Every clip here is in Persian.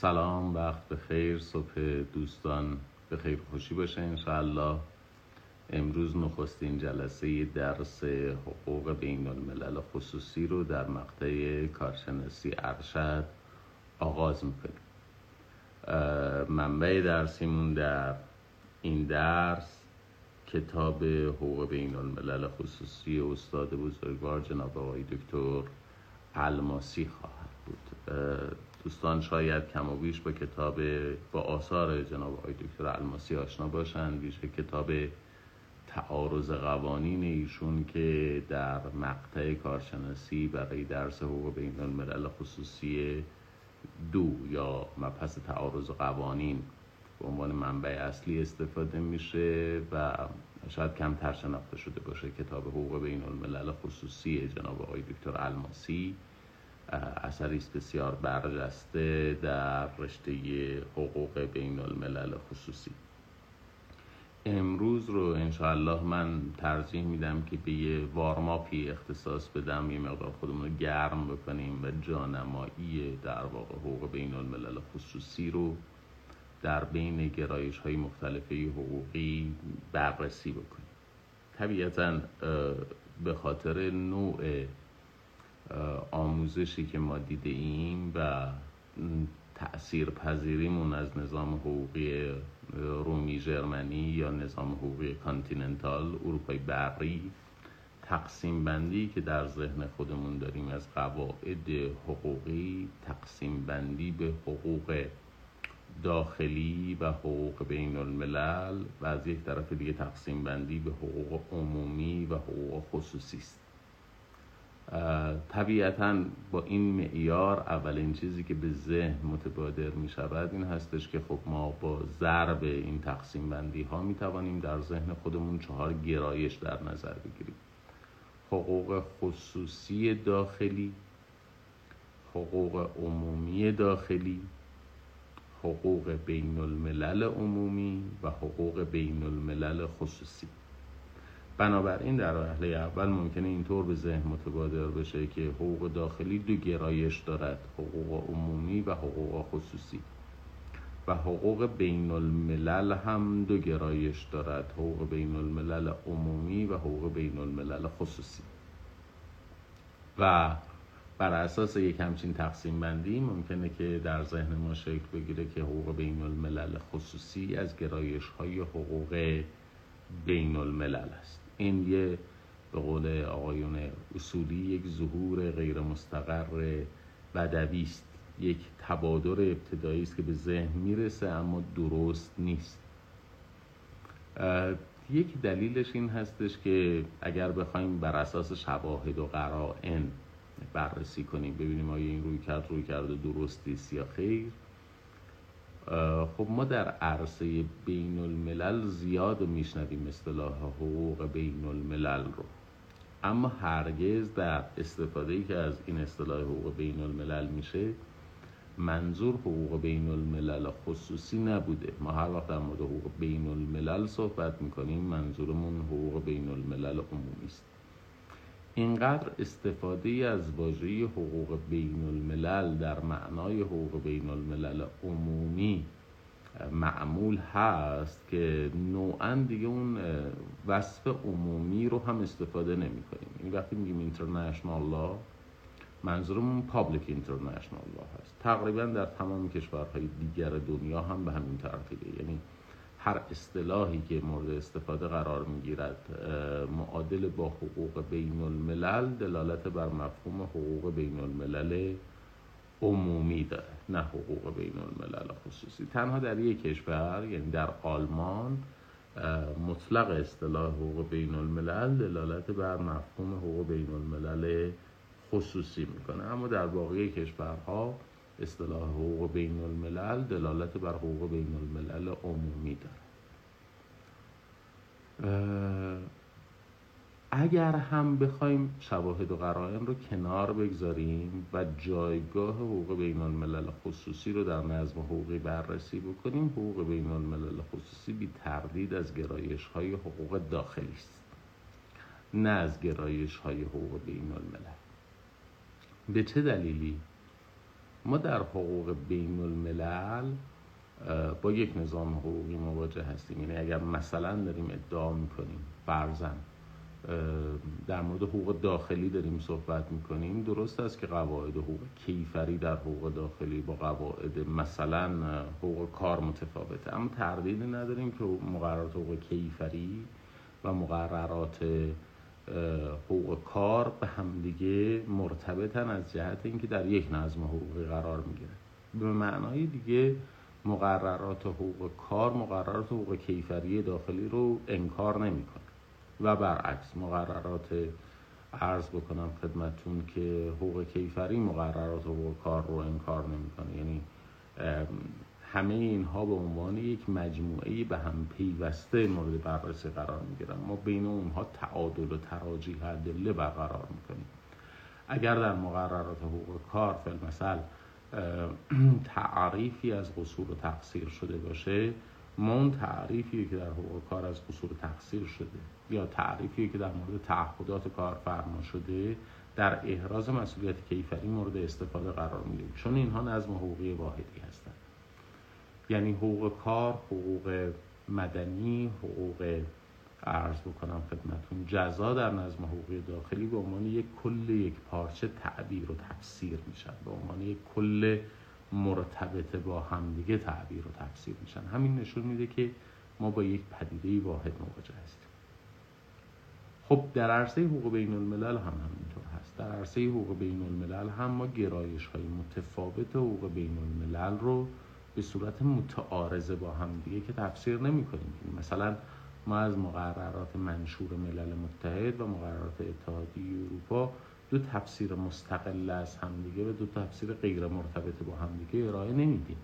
سلام وقت به خیر صبح دوستان به خیر خوشی باشه انشاءالله. امروز نخستین جلسه درس حقوق بین الملل خصوصی رو در مقطع کارشناسی ارشد آغاز می‌کنیم. منبع درسیمون در این درس کتاب حقوق بین الملل خصوصی استاد بزرگوار جناب آقای دکتر الماسی خواهد بود. دوستان شاید کم و بیش با کتاب با آثار جناب آقای دکتر الماسی آشنا باشند. ویژه کتاب تعارض قوانین ایشون که در مقطع کارشناسی برای درس حقوق بین الملل خصوصی دو یا مبحث تعارض قوانین به عنوان منبع اصلی استفاده میشه و شاید کمتر شناخته شده باشه کتاب حقوق بین الملل خصوصی جناب آقای دکتر الماسی. اثری است بسیار برجسته در رشته حقوق بین الملل خصوصی. امروز رو انشاءالله من ترجیح میدم که به یه وارماپی اختصاص بدم یه مقدار خودمون رو گرم بکنیم و جانمایی در واقع حقوق بین الملل خصوصی رو در بین گرایش های مختلف حقوقی بررسی بکنیم. طبیعتا به خاطر نوع آموزشی که ما دیده ایم و تأثیر پذیریمون از نظام حقوقی رومی جرمنی یا نظام حقوقی کانتیننتال اروپای بری تقسیم بندی که در ذهن خودمون داریم از قواعد حقوقی تقسیم بندی به حقوق داخلی و حقوق بین الملل و از یک طرف دیگه تقسیم بندی به حقوق عمومی و حقوق خصوصی است. طبیعتا با این معیار اولین چیزی که به ذهن متبادر می شود این هستش که خب ما با ضرب این تقسیم بندی ها می توانیم در ذهن خودمون چهار گرایش در نظر بگیریم. حقوق خصوصی داخلی حقوق عمومی داخلی حقوق بین الملل عمومی و حقوق بین الملل خصوصی. بنابراین در وهله اول ممکنه اینطور به ذهن متبادر بشه که حقوق داخلی دو گرایش دارد حقوق عمومی و حقوق خصوصی. و حقوق بین الملل هم دو گرایش دارد حقوق بین الملل عمومی و حقوق بین الملل خصوصی. و بر اساس یک همچین تقسیم بندی ممکنه که در ذهن ما شکل بگیره که حقوق بین الملل خصوصی از گرایش های حقوق بین الملل است. این یه به قول آقایون اصولی یک ظهور غیر مستقر بدوی است. یک تبادر ابتدایی است که به ذهن می‌رسه اما درست نیست. یک دلیلش این هستش که اگر بخوایم بر اساس شواهد و قرائن بررسی کنیم ببینیم آیا این روی کرد روی کرده درستی یا خیر. خب ما در عرصه بین الملل زیاد میشنویم اصطلاح حقوق بین الملل رو. اما هرگز در استفاده ای که از این اصطلاح حقوق بین الملل میشه منظور حقوق بین الملل خصوصی نبوده. ما هر وقت در مورد حقوق بین الملل صحبت می‌کنیم منظورمون حقوق بین الملل عمومی است. اینقدر استفاده از واژه حقوق بین الملل در معنای حقوق بین الملل عمومی معمول هست که نوعا دیگه اون وصف عمومی رو هم استفاده نمی کنیم این وقتی میگیم اینترنشنال لا منظورمون پابلیک اینترنشنال لا هست. تقریبا در تمام کشورهای دیگر دنیا هم به همین ترتیبه. یعنی هر اصطلاحی که مورد استفاده قرار می‌گیرد معادل با حقوق بین الملل دلالت بر مفهوم حقوق بین الملل عمومی داره نه حقوق بین الملل خصوصی. تنها در یک کشور یعنی در آلمان مطلق اصطلاح حقوق بین الملل دلالت بر مفهوم حقوق بین الملل خصوصی می‌کنه. اما در باقی کشورها اصطلاح حقوق بین الملل دلالت بر حقوق بین الملل عمومی داره. اگر هم بخوایم شواهد و قرائن رو کنار بگذاریم و جایگاه حقوق بین الملل خصوصی رو در نظم حقوقی بررسی بکنیم حقوق بین الملل خصوصی بی تردید از گرایش های حقوق داخلی است. نه از گرایش های حقوق بین الملل. به چه دلیلی؟ ما در حقوق بین الملل با یک نظام حقوقی مواجه هستیم. یعنی اگر مثلا داریم ادعا می‌کنیم فرزن در مورد حقوق داخلی داریم صحبت می‌کنیم درست است که قواعد حقوق کیفری در حقوق داخلی با قواعد مثلا حقوق کار متفاوته. اما تردیدی نداریم که مقررات حقوق کیفری و مقررات حقوق کار به همدیگه مرتبطن از جهت اینکه در یک نظم حقوقی قرار می‌گیره. به معنای دیگه مقررات حقوق کار مقررات حقوق کیفری داخلی رو انکار نمی‌کنه. و برعکس مقررات عرض بکنم خدمتون که حقوق کیفری مقررات حقوق کار رو انکار نمی‌کنه. یعنی همه اینها به عنوان یک مجموعه به هم پیوسته مورد بررسی قرار می‌گیرن. ما بین اونها تعادل و تراجیح ادله برقرار می‌کنیم. اگر در مقررات حقوق کار مثل تعریفی از قصور و تقصیر شده باشه ما اون تعریفی که در حقوق کار از قصور و تقصیر شده یا تعریفی که در مورد تعهدات کارفرما شده در احراز مسئولیت کیفری مورد استفاده قرار می‌گیریم چون اینها نظم حقوقی واحدی هستند. یعنی حقوق کار حقوق مدنی حقوق عرض بکنم خدمتون. جزا در نظم حقوقی داخلی به عنوان یک کل یک پارچه تعبیر و تفسیر میشن. به عنوان یک کل مرتبط با همدیگه تعبیر و تفسیر میشن. همین نشون میده که ما با یک پدیده واحد مواجه هستیم. خب در عرصه حقوق بین الملل هم همینطور هست. در عرصه حقوق بین الملل هم ما گرایش های متفاوت حقوق بین الملل رو به صورت متعارضه با هم دیگه که تفسیر نمی کنیم. مثلا ما از مقررات منشور ملل متحد و مقررات اتحادیه اروپا دو تفسیر مستقل از همدیگه و دو تفسیر غیر مرتبط با همدیگه ارائه نمیدیم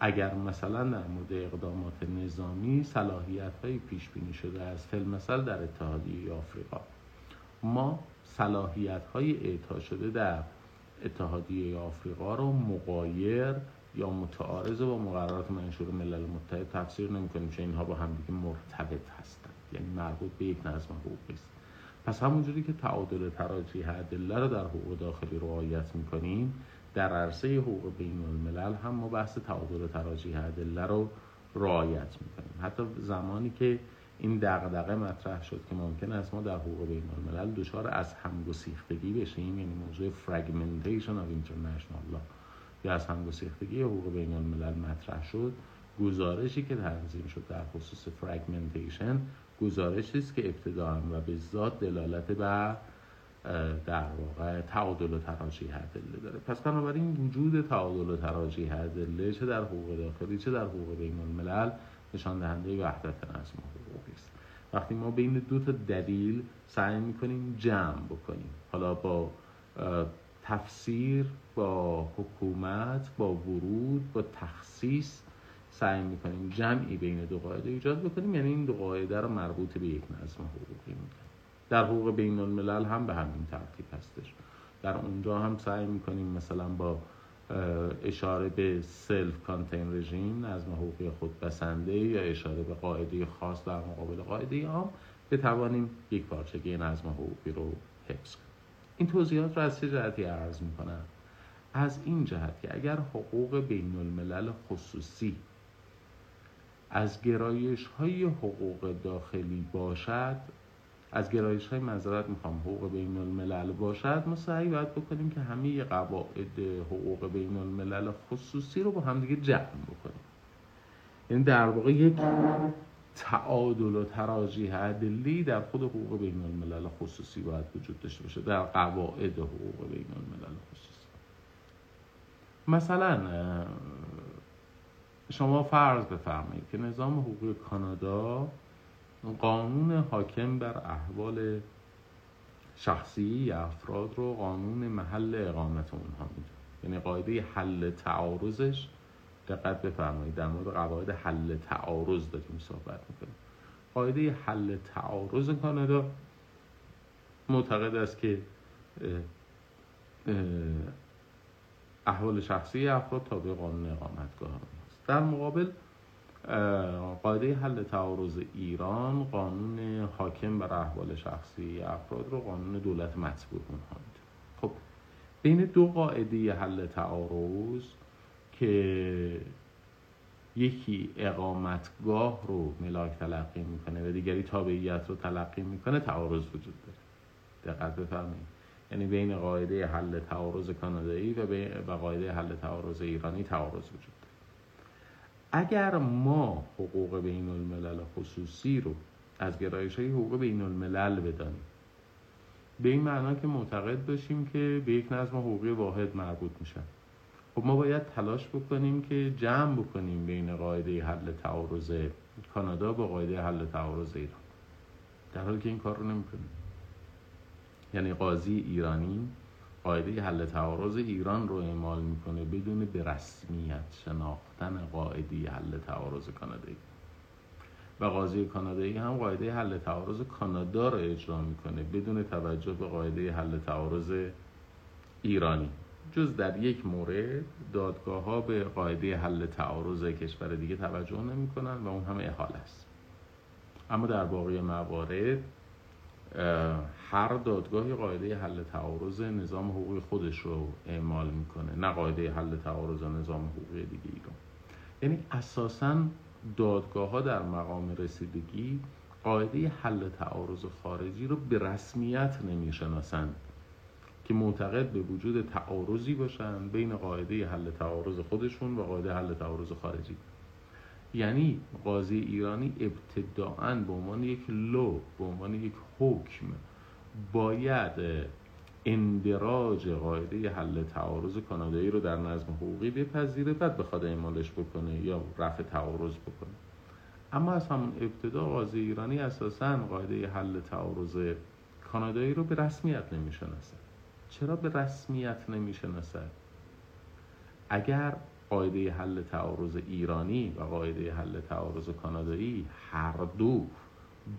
اگر مثلا در مورد اقدامات نظامی صلاحیت های پیش بینی شده از فیلم مثل در اتحادیه آفریقا. ما صلاحیت های اعطا شده در اتحادیه آفریقا رو مقایر یا متعارض با مقررات منشور ملل متحد تفسیر نمی کنیم چون اینها با همدیگه مرتبط هستند یعنی مربوط به یک نظم حقوقی است پس همونجوری که تعادل تراجیح ادله رو در حقوق داخلی رعایت می‌کنیم در عرصه حقوق بین الملل هم ما بحث تعادل تراجیح ادله رو رعایت می‌کنیم. حتی زمانی که این دغدغه مطرح شد که ممکن است ما در حقوق بین الملل دچار از همگسیختگی بشیم یعنی موضوع fragmentation of international law. یا از همگسیختگی حقوق بین الملل مطرح شد گزارشی که تنظیم شد در خصوص fragmentation گزارشی است که ابتداعا و به ذات دلالت بر در واقع تعادل و تراجیح ادله داره. پس بنابراین وجود تعادل و تراجیح ادله چه در حقوق داخلی چه در حقوق بین الملل نشان دهنده وحدت نظم حقوقی است. وقتی ما بین دو تا دلیل سعی می‌کنیم جمع بکنیم حالا با تفسیر با حکومت با ورود با تخصیص سعی می‌کنیم جمعی بین دو قاعده ایجاد بکنیم. یعنی این دو قاعده رو مربوط به یک نظم حقوقی می‌کنیم. در حقوق بین الملل هم به همین ترتیب هستش. در اونجا هم سعی می‌کنیم مثلا با اشاره به سلف کانتین رژیم نظم حقوقی خود بسنده یا اشاره به قاعده خاص در مقابل قاعده عام بتوانیم یک پارچگی نظم حقوقی رو حفظ کنیم. این توضیحات رو از چه جهتی عرض می‌کنم؟ از این جهت که اگر حقوق بین الملل خصوصی از گرایش های حقوق داخلی باشد از گرایش های منظرت می‌خوام حقوق بین الملل باشد ما سعی باید بکنیم که همه قواعد حقوق بین الملل خصوصی رو با همدیگه جمع بکنیم. یعنی در واقع یک تعادل و تراجیح عدلی در خود حقوق بین الملل خصوصی باید وجود داشته باشه در قواعد حقوق بین الملل خصوصی. مثلا شما فرض بفرمایید که نظام حقوقی کانادا قانون حاکم بر احوال شخصی افراد رو قانون محل اقامت اونها میده. یعنی قاعده حل تعارضش دقت بفرمایید در مورد قواعد حل تعارض داریم صحبت می‌کنیم. قاعده حل تعارض کانادا معتقد است که احوال شخصی افراد تابع قانون اقامتگاه است در مقابل قاعده حل تعارض ایران قانون حاکم بر احوال شخصی افراد رو قانون دولت مطبوع اونها خب بین دو قاعده حل تعارض که یکی اقامتگاه رو ملاک تلقی می‌کنه و دیگری تابعیت رو تلقی می‌کنه تعارض وجود داره. دقت بفرمایید. یعنی بین قاعده حل تعارض کانادایی و, قاعده حل تعارض ایرانی تعارض وجود داره. اگر ما حقوق بین الملل خصوصی رو از گرایش های حقوق بین الملل بدانیم به این معنا که معتقد باشیم که به یک نظم حقوقی واحد مربوط میشن. خب ما باید تلاش بکنیم که جمع بکنیم بین قاعده حل تعارض کانادا با قاعده حل تعارض ایران. در حالی که این کار رو نمی‌کنیم. یعنی قاضی ایرانی قاعده حل تعارض ایران رو اعمال می‌کنه بدون به رسمیت شناختن قاعده حل تعارض کانادایی. و قاضی کانادایی هم قاعده حل تعارض کانادا رو اجرا می‌کنه بدون توجه به قاعده حل تعارض ایرانی. جز در یک مورد دادگاه ها به قاعده حل تعارض کشور دیگه توجه نمی‌کنن و اون همه احال است. اما در باقی موارد هر دادگاهی قاعده حل تعارض نظام حقوقی خودش رو اعمال می‌کنه نه قاعده حل تعارض نظام حقوقی دیگه ایران یعنی اساسا دادگاه ها در مقام رسیدگی قاعده حل تعارض خارجی رو به رسمیت نمی‌شناسند که معتقد به وجود تعارضی باشن بین قاعده حل تعارض خودشون و قاعده حل تعارض خارجی. یعنی قاضی ایرانی ابتداعا به عنوان یک لو به عنوان یک حکم باید اندراج قاعده حل تعارض کانادایی رو در نظم حقوقی بپذیره بعد بخواد اعمالش بکنه یا رفع تعارض بکنه. اما از همون ابتدا قاضی ایرانی اساسا قاعده حل تعارض کانادایی رو به رسمیت نمی‌شناسه. چرا به رسمیت نمی‌شناسد اگر قاعده حل تعارض ایرانی و قاعده حل تعارض کانادایی هر دو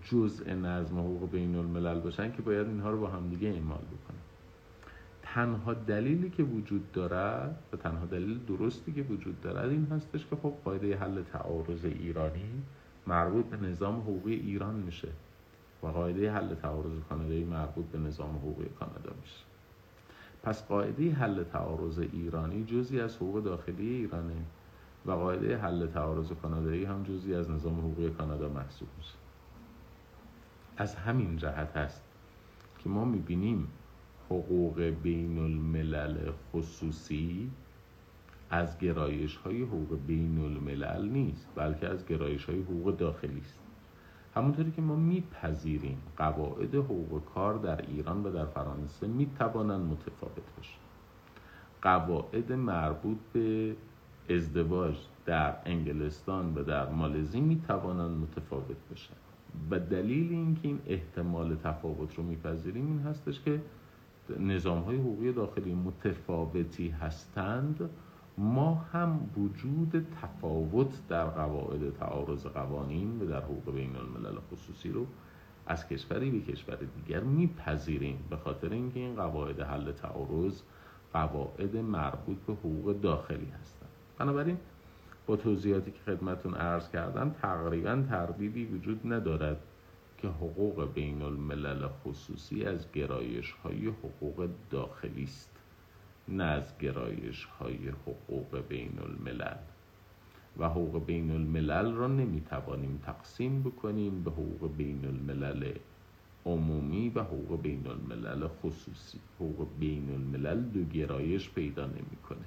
جزء نظم حقوق بین الملل باشن که باید اینها رو با همدیگه اعمال بکنن. تنها دلیلی که وجود دارد و تنها دلیل درستی که وجود دارد این هستش که خب قاعده حل تعارض ایرانی مربوط به نظام حقوقی ایران میشه و قاعده حل تعارض کانادایی مربوط به نظام حقوقی کانادا میشه. پس قاعده حل تعارض ایرانی جزی از حقوق داخلی ایرانه و قاعده حل تعارض کانادایی هم جزی از نظام حقوقی کانادا محسوب میشه. از همین جهت هست که ما می‌بینیم حقوق بین الملل خصوصی از گرایش های حقوق بین الملل نیست بلکه از گرایش های حقوق داخلی است. همونطوری که ما میپذیریم قواعد حقوق کار در ایران و در فرانسه می‌توانند متفاوت باشند. قواعد مربوط به ازدواج در انگلستان و در مالزی می‌توانند متفاوت باشند. و دلیل اینکه این احتمال تفاوت رو میپذیریم این هستش که نظام های حقوقی داخلی متفاوتی هستند ما هم وجود تفاوت در قواعد تعارض قوانین و در حقوق بین الملل خصوصی رو از کشوری به کشور دیگر میپذیریم به خاطر اینکه این قواعد حل تعارض قواعد مربوط به حقوق داخلی هستند. بنابراین با توضیحاتی که خدمتون عرض کردم تقریبا تردیدی وجود ندارد که حقوق بین الملل خصوصی از گرایش های حقوق داخلی است. نه از گرایش های حقوق بین الملل و حقوق بین الملل را نمی‌توانیم تقسیم بکنیم به حقوق بین الملل عمومی و حقوق بین الملل خصوصی. حقوق بین الملل دو گرایش پیدا نمی‌کنه.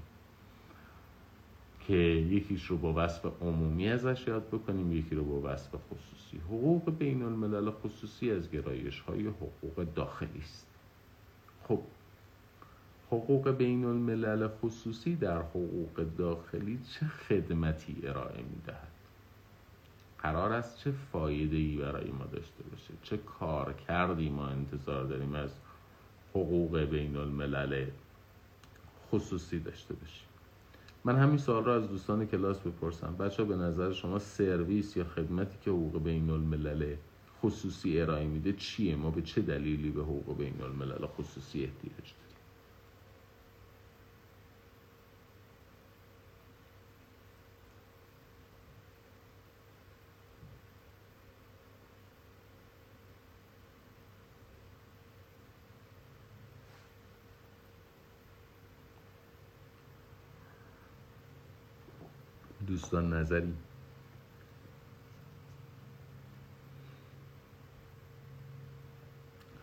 که یکیش رو با وصف عمومی ازش یاد بکنیم یکی رو با وصف خصوصی. حقوق بین الملل خصوصی از گرایش های حقوق داخلی است. خب حقوق بین الملل خصوصی در حقوق داخلی چه خدمتی ارائه می دهد قرار است چه فایده ای برای ما داشته باشه؟ چه کار کردی ما انتظار داریم از حقوق بین الملل خصوصی داشته باشیم؟ من همین سوال رو از دوستان کلاس بپرسم. بچه به نظر شما سرویس یا خدمتی که حقوق بین الملل خصوصی ارائه میده چیه؟ ما به چه دلیلی به حقوق بین الملل خصوصی احتیاج داریم؟ دوستان نظری.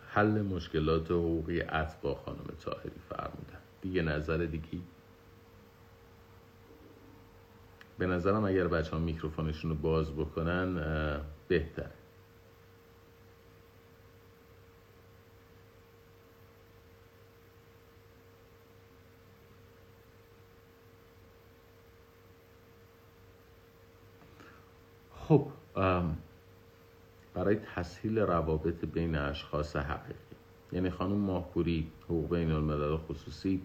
حل مشکلات حقوقی اتباع خانم تاهری فرمودن. دیگه نظر دیگه به نظرم اگر بچه ها میکروفونشون رو باز بکنن بهتر خب برای تسهیل روابط بین اشخاص حقیقی. یعنی خانم ماهپوری حقوق بین الملل خصوصی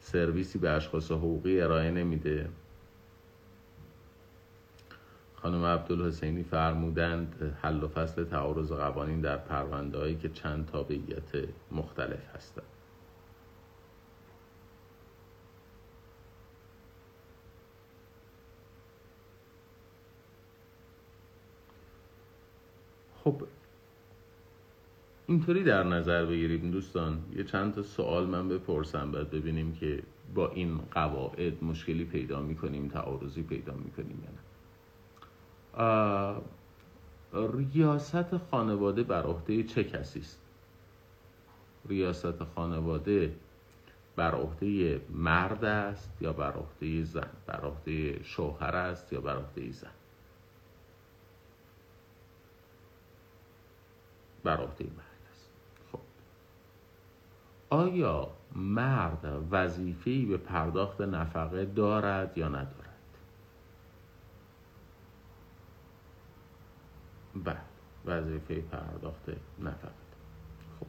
سرویسی به اشخاص حقوقی ارائه نمیده. خانم عبدالحسینی فرمودند حل و فصل تعارض قوانین در پرونده که چند تابعیت مختلف هستند خب اینطوری در نظر بگیریم دوستان. یه چند تا سوال من بپرسم بعد ببینیم که با این قواعد مشکلی پیدا می‌کنیم تعارضی پیدا می‌کنیم یا ریاست خانواده بر عهده چه کسی است؟ ریاست خانواده بر عهده مرد است یا بر عهده زن؟ بر عهده شوهر است یا بر عهده زن؟ بر عهده مرد. آیا مرد وظیفه‌ای به پرداخت نفقه دارد یا ندارد؟ بله وظیفه پرداخت نفقه. خب.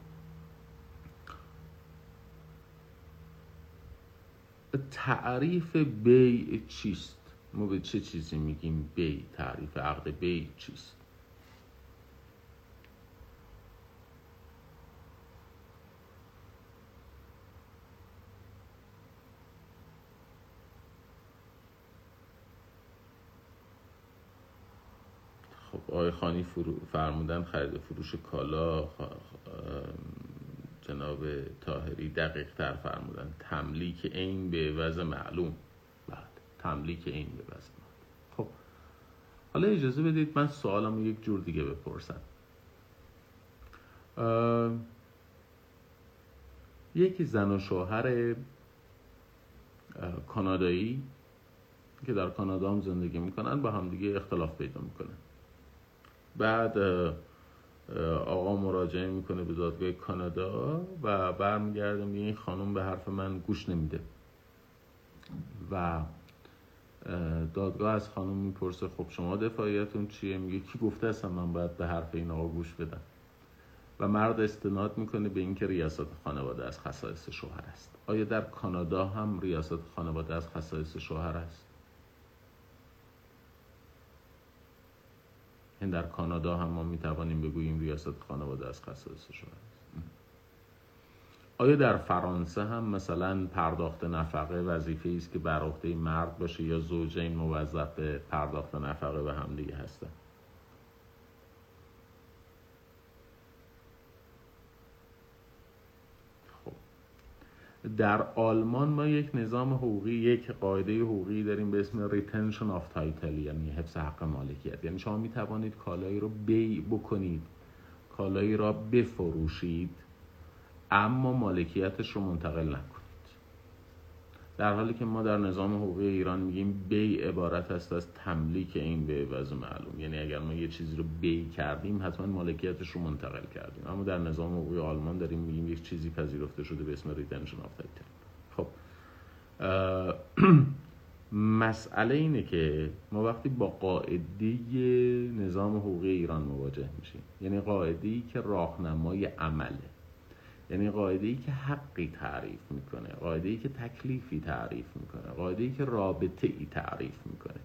تعریف بی چیست؟ ما به چه چیزی میگیم بی تعریف عقد بی چیست آقای خانی فرو فرمودن خرید فروش کالا جناب تاهری دقیق تر فرمودن. تملیک این به وضع معلوم. بعد تملیک این به وضع معلوم. خب. حالا اجازه بدید من سوالم یک جور دیگه بپرسم. یکی زن و شوهر کانادایی که در کانادا هم زندگی می‌کنن با هم دیگه اختلاف پیدا می‌کنن. بعد آقا مراجعه می‌کنه به دادگاه کانادا و برمیگرده میگه این خانم به حرف من گوش نمیده. و دادگاه از خانم می‌پرسه خب شما دفاعیتون چیه؟ میگه کی گفته هستم من باید به حرف این آقا گوش بدم؟ و مرد استناد می‌کنه به اینکه ریاست خانواده از خصایص شوهر است. آیا در کانادا هم ریاست خانواده از خصایص شوهر است؟ این در کانادا هم ما می‌توانیم بگوییم ریاست خانواده از خصائص شده آیا در فرانسه هم مثلا پرداخت نفقه وظیفه است که بر عهده مرد باشه یا زوجین موظف به پرداخت نفقه به هم دیگه هستن؟ در آلمان ما یک نظام حقوقی یک قاعده حقوقی داریم به اسم retention of title یعنی حفظ حق مالکیت. یعنی شما می توانید کالایی رو بی بکنید کالایی را بفروشید اما مالکیتش رو منتقل نکنید. در حالی که ما در نظام حقوقی ایران میگیم بیع عبارت است از تملیک عین به عوض معلوم. یعنی اگر ما یه چیزی رو بیع کردیم حتما مالکیتش رو منتقل کردیم. اما در نظام حقوقی آلمان داریم میگیم یک چیزی پذیرفته شده به اسم title خب. مسئله اینه که ما وقتی با قاعده نظام حقوقی ایران مواجه میشیم یعنی قاعده ای که راهنمای عمله. یعنی قاعده ای که حقی تعریف می‌کنه قاعده ای که تکلیفی تعریف می‌کنه قاعده ای که رابطه ای تعریف می‌کنه.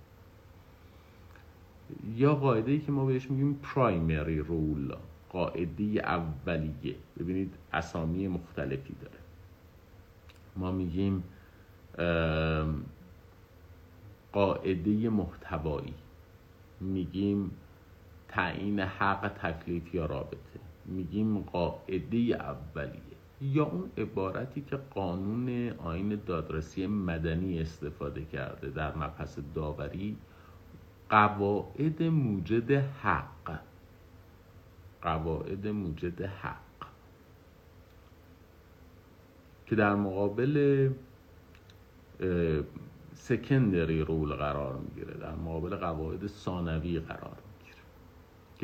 یا قاعده ای که ما بهش میگیم پرایمری رول قاعده اولیه. ببینید اسامی مختلفی داره. ما میگیم قاعده محتوایی. میگیم تعیین حق تکلیف یا رابطه. میگیم قاعده اولیه. یا اون عبارتی که قانون آین دادرسی مدنی استفاده کرده در مبحث داوری قواعد موجد حق. قواعد موجد حق. که در مقابل سکندری رول قرار می‌گیره. در مقابل قواعد ثانوی قرار.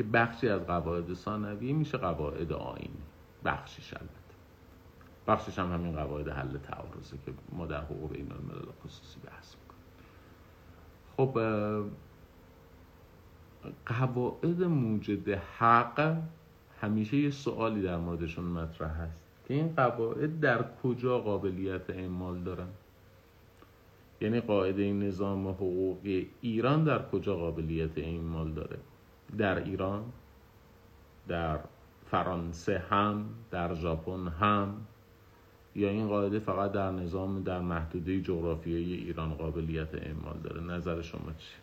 که بخشی از قواعد ثانوی میشه قواعد آینی. بخشیش البته. بخشش هم همین قواعد حل تعارضه که ما در حقوق بین الملل خصوصی بحث می‌کنیم. خب قواعد موجد حق همیشه یه سوالی در موردشون مطرح هست که این قواعد در کجا قابلیت اعمال دارن؟ یعنی قاعده نظام حقوقی ایران در کجا قابلیت اعمال داره؟ در ایران در فرانسه هم در ژاپن هم. یا این قاعده فقط در نظام در محدوده جغرافیایی ایران قابلیت اعمال داره. نظر شما چی؟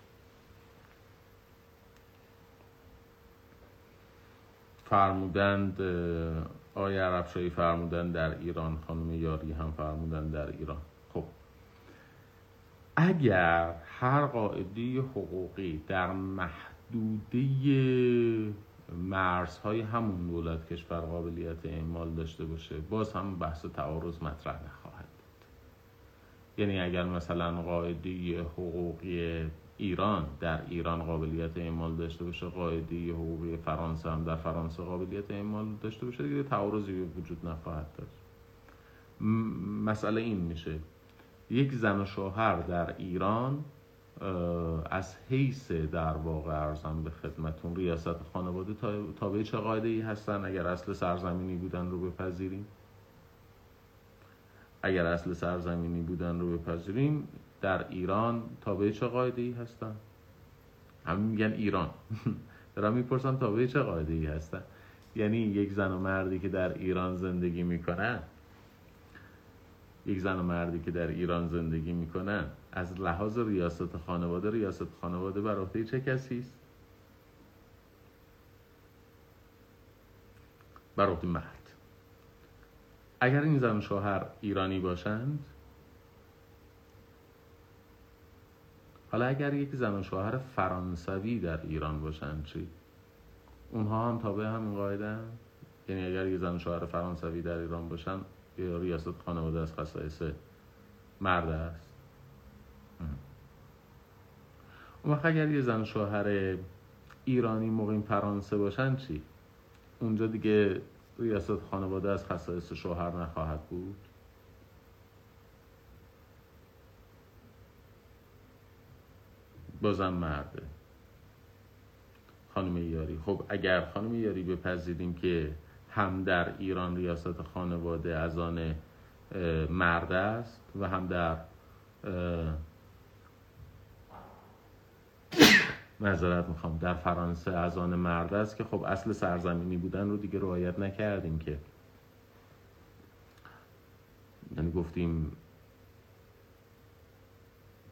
فرمودند آیا عربشایی فرمودن در ایران خانم یاری هم فرمودن در ایران. خب. اگر هر قاعده حقوقی در محدوده مرزهای همون دولت کشور قابلیت اعمال داشته باشه باز هم بحث تعارض مطرح نخواهد بود. یعنی اگر مثلا قاعده حقوقی ایران در ایران قابلیت اعمال داشته باشه قاعده حقوقی فرانسه هم در فرانسه قابلیت اعمال داشته باشه دیگه تعارضی وجود نخواهد داشت. مسئله این میشه. یک زن و شوهر در ایران از حیث در واقع ارزم به خدمتون ریاست خانواده تابع چه قاعده ای هستن؟ اگر اصل سرزمینی بودن رو بپذیریم. اگر اصل سرزمینی بودن رو بپذیریم در ایران تابع چه قاعده ای هستن؟ همین میگن ایران. دارم می‌پرسم تابع چه قاعده ای هستن؟ یعنی یک زن و مردی که در ایران زندگی می‌کنن یک زن و مردی که در ایران زندگی می‌کنن از لحاظ ریاست خانواده ریاست خانواده بر عهده چه کسی است؟ بر عهده مرد. اگر این زن و شوهر ایرانی باشند حالا اگر یک زن و شوهر فرانسوی در ایران باشند چی؟ اونها هم تابع همین قاعده یعنی اگر یک زن و شوهر فرانسوی در ایران باشن ریاست خانواده از خصائص مرد است. اون وقت اگر یه زن شوهر ایرانی مقیم فرانسه باشن چی؟ اونجا دیگه ریاست خانواده از خصائص شوهر نخواهد بود؟ بازم مرده خانم یاری خب اگر خانم یاری بپذیریم که هم در ایران ریاست خانواده از آن مرد است و هم در معذرت می‌خوام در فرانسه از آن مرد است که خب اصل سرزمینی بودن رو دیگه رعایت نکردیم که. یعنی گفتیم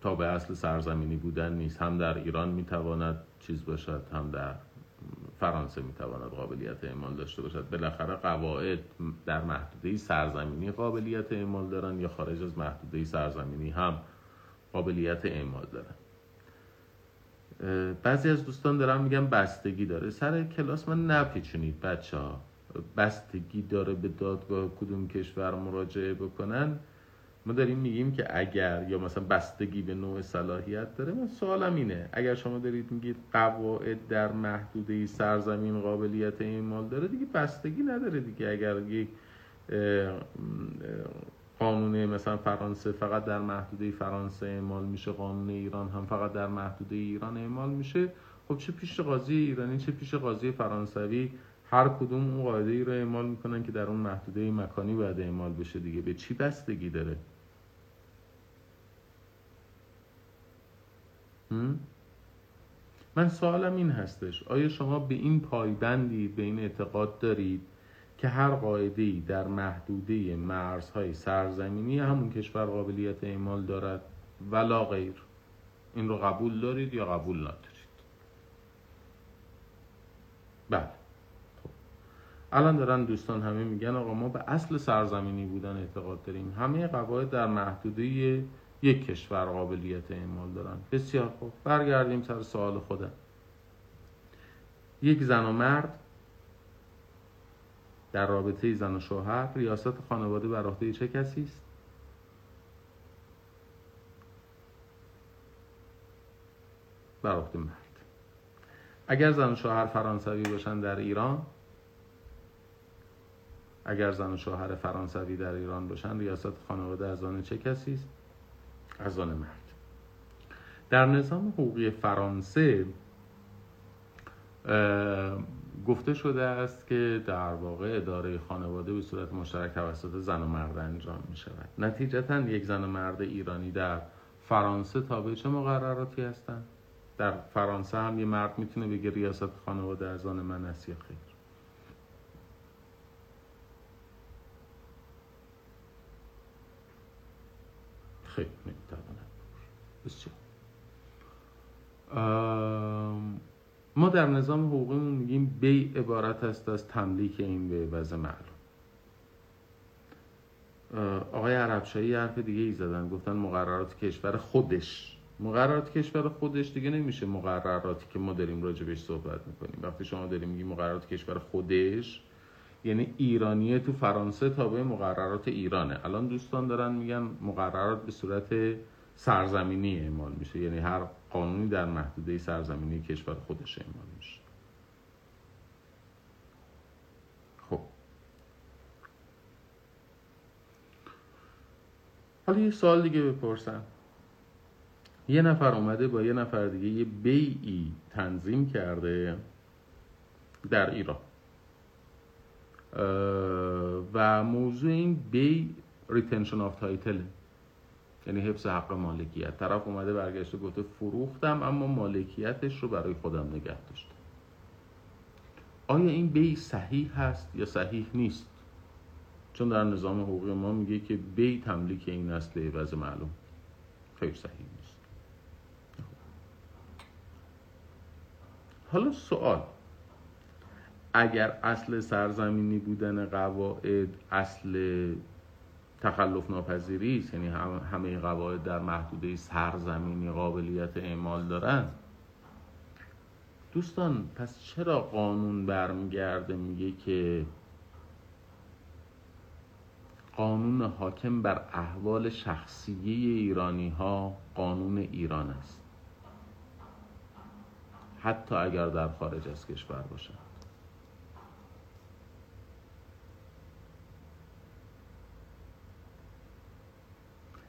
تا به اصل سرزمینی بودن نیست. هم در ایران می‌تواند چیز باشد هم در فرانسه می‌تواند قابلیت اعمال داشته باشد. بالاخره قواعد در محدوده سرزمینی قابلیت اعمال دارن یا خارج از محدوده سرزمینی هم قابلیت اعمال دارن بعضی از دوستان دارن میگن بستگی داره. سر کلاس من نپیچونید بچه ها بستگی داره به دادگاه کدوم کشور مراجعه بکنن. ما داریم میگیم که اگر یا مثلا بستگی به نوع صلاحیت داره من سوالم اینه. اگر شما دارید میگید قواعد در محدوده سرزمین قابلیت اعمال داره دیگه بستگی نداره دیگه. اگر یک قانون مثلا فرانسه فقط در محدوده فرانسه اعمال میشه قانون ایران هم فقط در محدوده ایران اعمال میشه خب چه پیش قاضی ایرانی چه پیش قاضی فرانسوی هر کدوم اون قاعده ای رو اعمال می‌کنن که در اون محدوده مکانی باید اعمال بشه دیگه. به چی بستگی داره؟ من سوالم این هستش. آیا شما به این پایبندی به این اعتقاد دارید که هر قاعده در محدوده مرزهای سرزمینی همون کشور قابلیت اعمال دارد ولا غیر؟ این رو قبول دارید یا قبول ندارید؟ بله. خب. الان دارن دوستان همه میگن آقا ما به اصل سرزمینی بودن اعتقاد داریم. همه قواعد در محدوده یک کشور قابلیت اعمال دارن. بسیار خوب. برگردیم سر سوال خودم. یک زن و مرد در رابطه زن و شوهر ریاست خانواده بر عهده چه کسی است؟ بر عهده مرد. اگر زن و شوهر فرانسوی باشن در ایران اگر زن و شوهر فرانسوی در ایران باشن ریاست خانواده از آن چه کسی است؟ از آن مرد. در نظام حقوقی فرانسه گفته شده است که در واقع اداره خانواده به صورت مشترک توسط زن و مرد انجام می شود. نتیجتا یک زن و مرد ایرانی در فرانسه تابع چه مقرراتی هستند؟ در فرانسه هم یه مرد می‌تونه بگه ریاست خانواده از آن من است یا خیر. نمی‌تواند بسیار. ما در نظام حقوقیمون میگیم بی عبارت است از تملیک این به عوض معلوم. آقای عربشایی حرف دیگه ای زدن گفتن مقررات کشور خودش. مقررات کشور خودش دیگه نمیشه مقرراتی که ما داریم راجبش صحبت می‌کنیم. وقتی شما داریم میگیم مقررات کشور خودش یعنی ایرانیه تو فرانسه تابع مقررات ایرانه. الان دوستان دارن میگن مقررات به صورت سرزمینی اعمال میشه. یعنی هر قانونی در محدوده سرزمینی کشور خودش اعمال میشه. خب. حالا یه سوال دیگه بپرسم. یه نفر اومده با یه نفر دیگه یه بیعی تنظیم کرده در ایران. و موضوع این بی retention of title یعنی حفظ حق مالکیت. طرف اومده برگشته گفته فروختم اما مالکیتش رو برای خودم نگه داشتم. آیا این بیع صحیح هست یا صحیح نیست؟ چون در نظام حقوقی ما میگه که بیع تملیک عین است عوض معلوم. خیلی صحیح نیست. حالا سوال. اگر اصل سرزمینی بودن قواعد اصل تخلف ناپذیری است. یعنی همه قواعد در محدوده سرزمینی قابلیت اعمال دارن. دوستان پس چرا قانون برمیگرده؟ میگه که قانون حاکم بر احوال شخصی ایرانی ها قانون ایران است. حتی اگر در خارج از کشور باشد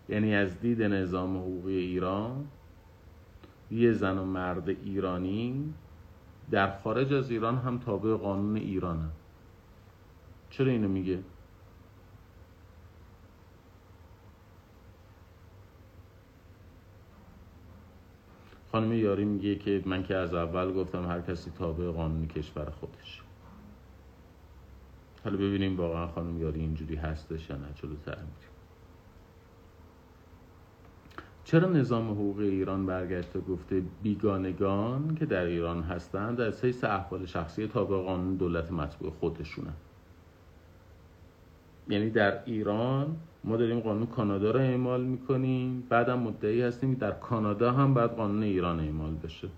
یعنی از دید نظام حقوقی ایران یه زن و مرد ایرانی در خارج از ایران هم تابع قانون ایرانه. چرا اینو میگه؟ خانم یاری میگه که من که از اول گفتم هر کسی تابع قانون کشور خودش. حالا ببینیم واقعا خانم یاری اینجوری هستش یا نه جلوتر میگه چرا نظام حقوق ایران برگشته گفته بیگانگان که در ایران هستند از حیث احوال شخصی تابع قانون دولت مطبوع خودشونه؟ یعنی در ایران ما داریم قانون کانادا رو اعمال می‌کنیم بعدم مدعی هستیم در کانادا هم باید قانون ایران اعمال بشه.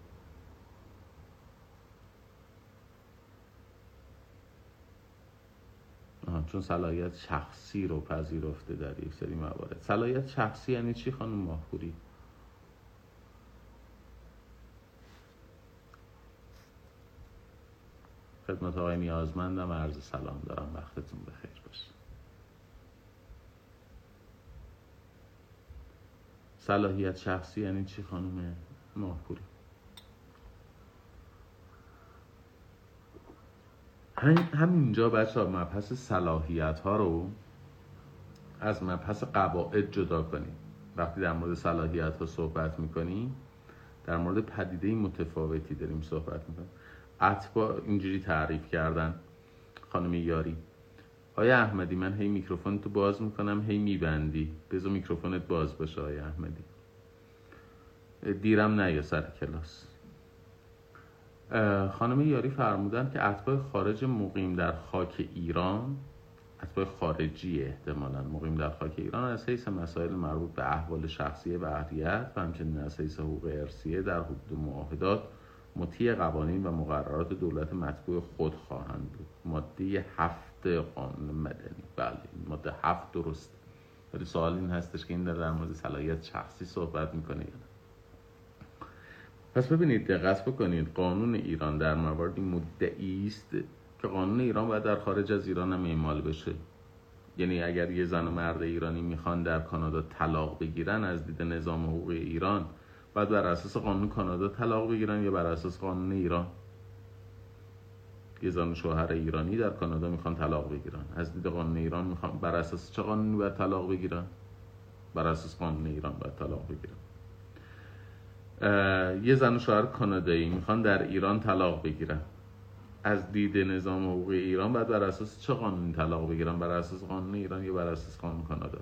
چون صلاحیت شخصی رو پذیرفته در یک سری موارد. صلاحیت شخصی یعنی چی خانم ماهپوری خدمت آقای نیازمندم عرض سلام دارم. وقتتون بخیر باشه. صلاحیت شخصی یعنی چی خانم ماهپوری همینجا بچه ها مبحث صلاحیت ها رو از مبحث قواعد جدا کنیم. وقتی در مورد صلاحیت ها صحبت می‌کنیم در مورد پدیده متفاوتی داریم صحبت می‌کنیم. اتباع اینجوری تعریف کردن خانم یاری. آیا احمدی من هی میکروفون تو باز می‌کنم هی میبندی. بذار میکروفونت باز باشه آیا احمدی. دیرم نه یا سر کلاس. خانم یاری فرمودن که اتباع خارج مقیم در خاک ایران اتباع خارجی احتمالا مقیم در خاک ایران از حیث مسائل مربوط به احوال شخصی بحریت و همچنین از حیث حقوق ارسیه در حدود معاهدات مطیع قوانین و مقررات دولت مطبوع خود خواهند بود. ماده هفت قانون مدنی. بله ماده هفت درست ولی سوال این هستش که این در مورد صلاحیت شخصی صحبت می‌کنه یا نه؟ پس ببینید دقت بکنید قانون ایران در مواردی مدعی است که قانون ایران باید در خارج از ایران هم اعمال بشه. یعنی اگر یه زن و مرد ایرانی می‌خوان در کانادا طلاق بگیرن از دید نظام حقوق ایران باید بر اساس قانون کانادا طلاق بگیرن یا بر اساس قانون ایران؟ یه زن شوهر ایرانی در کانادا می‌خوان طلاق بگیرن. از دید قانون ایران می‌خوان بر اساس چه قانونی باید طلاق بگیرن؟ بر اساس قانون ایران باید طلاق بگیرن. یه زن و شوهر کانادایی می‌خوان در ایران طلاق بگیرن. از دید نظام حقوق ایران باید بر اساس چه قانونی طلاق بگیرن؟ بر اساس قانون ایران یا بر اساس قانون کانادا؟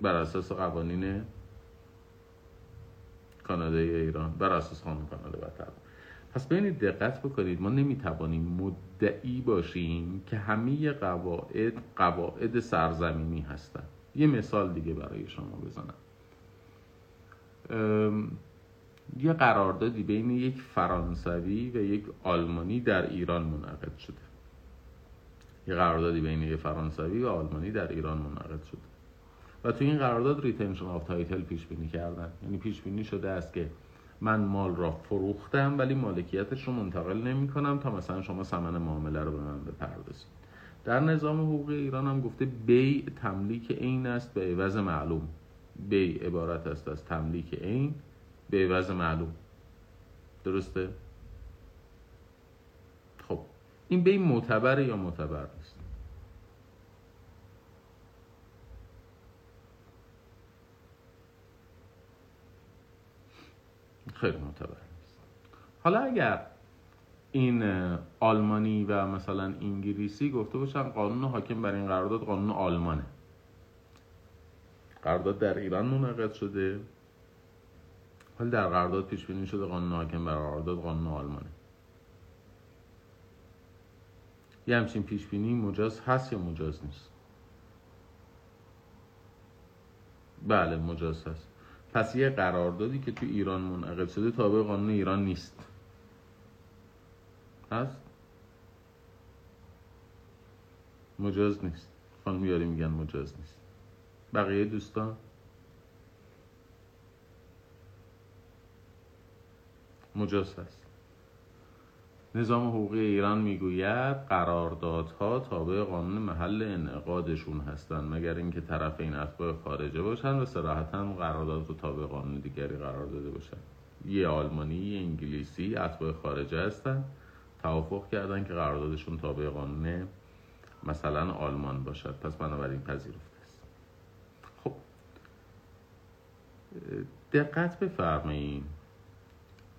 بر اساس قوانین کانادای ایران. بر اساس قانون کانادا باید پس ببینید دقت بکنید. ما نمی‌توانیم مدعی باشیم که همه قواعد قواعد سرزمینی هستند یه مثال دیگه برای شما بزنم. یه قراردادی بین یک فرانسوی و یک آلمانی در ایران منعقد شده. یه قراردادی بین یک فرانسوی و آلمانی در ایران منعقد شده. و تو این قرارداد retention of title پیش بینی کردن. یعنی پیش بینی شده است که من مال را فروختم ولی مالکیتش رو منتقل نمی کنم تا مثلا شما ثمن معامله رو به من بپردازید. در نظام حقوق ایران هم گفته بی تملیک عین است به عوض معلوم. بی عبارت است از تملیک عین به عوض معلوم. درسته؟ خب این بی معتبره یا معتبر نیست؟ خیلی معتبر نیست. حالا اگر این آلمانی و مثلا انگلیسی گفته باشن قانون حاکم بر این قرارداد قانون آلمانه. قرارداد در ایران منعقد شده. ولی در قرارداد پیش بینی شده قانون حاکم بر قرارداد قانون آلمانه یه همچین پیش بینی مجاز هست یا مجاز نیست؟ بله مجاز هست. پس یه قراردادی که تو ایران منعقد شده تابع قانون ایران نیست. هست؟ مجاز نیست. خانم یاری میگن مجاز نیست. بقیه دوستان؟ مجاز هست. نظام حقوقی ایران می‌گوید قراردادها تابع قانون محل انعقادشون هستند مگر اینکه طرف این اتباع خارجه باشن و صراحتا قرارداد رو تابع قانون دیگری قرار داده باشن. یه آلمانی یه انگلیسی اتباع خارجه هستن توافق کردن که قراردادشون تابع قانون مثلا آلمان باشد. پس بنابراین پذیرفته است خب دقت بفرمایید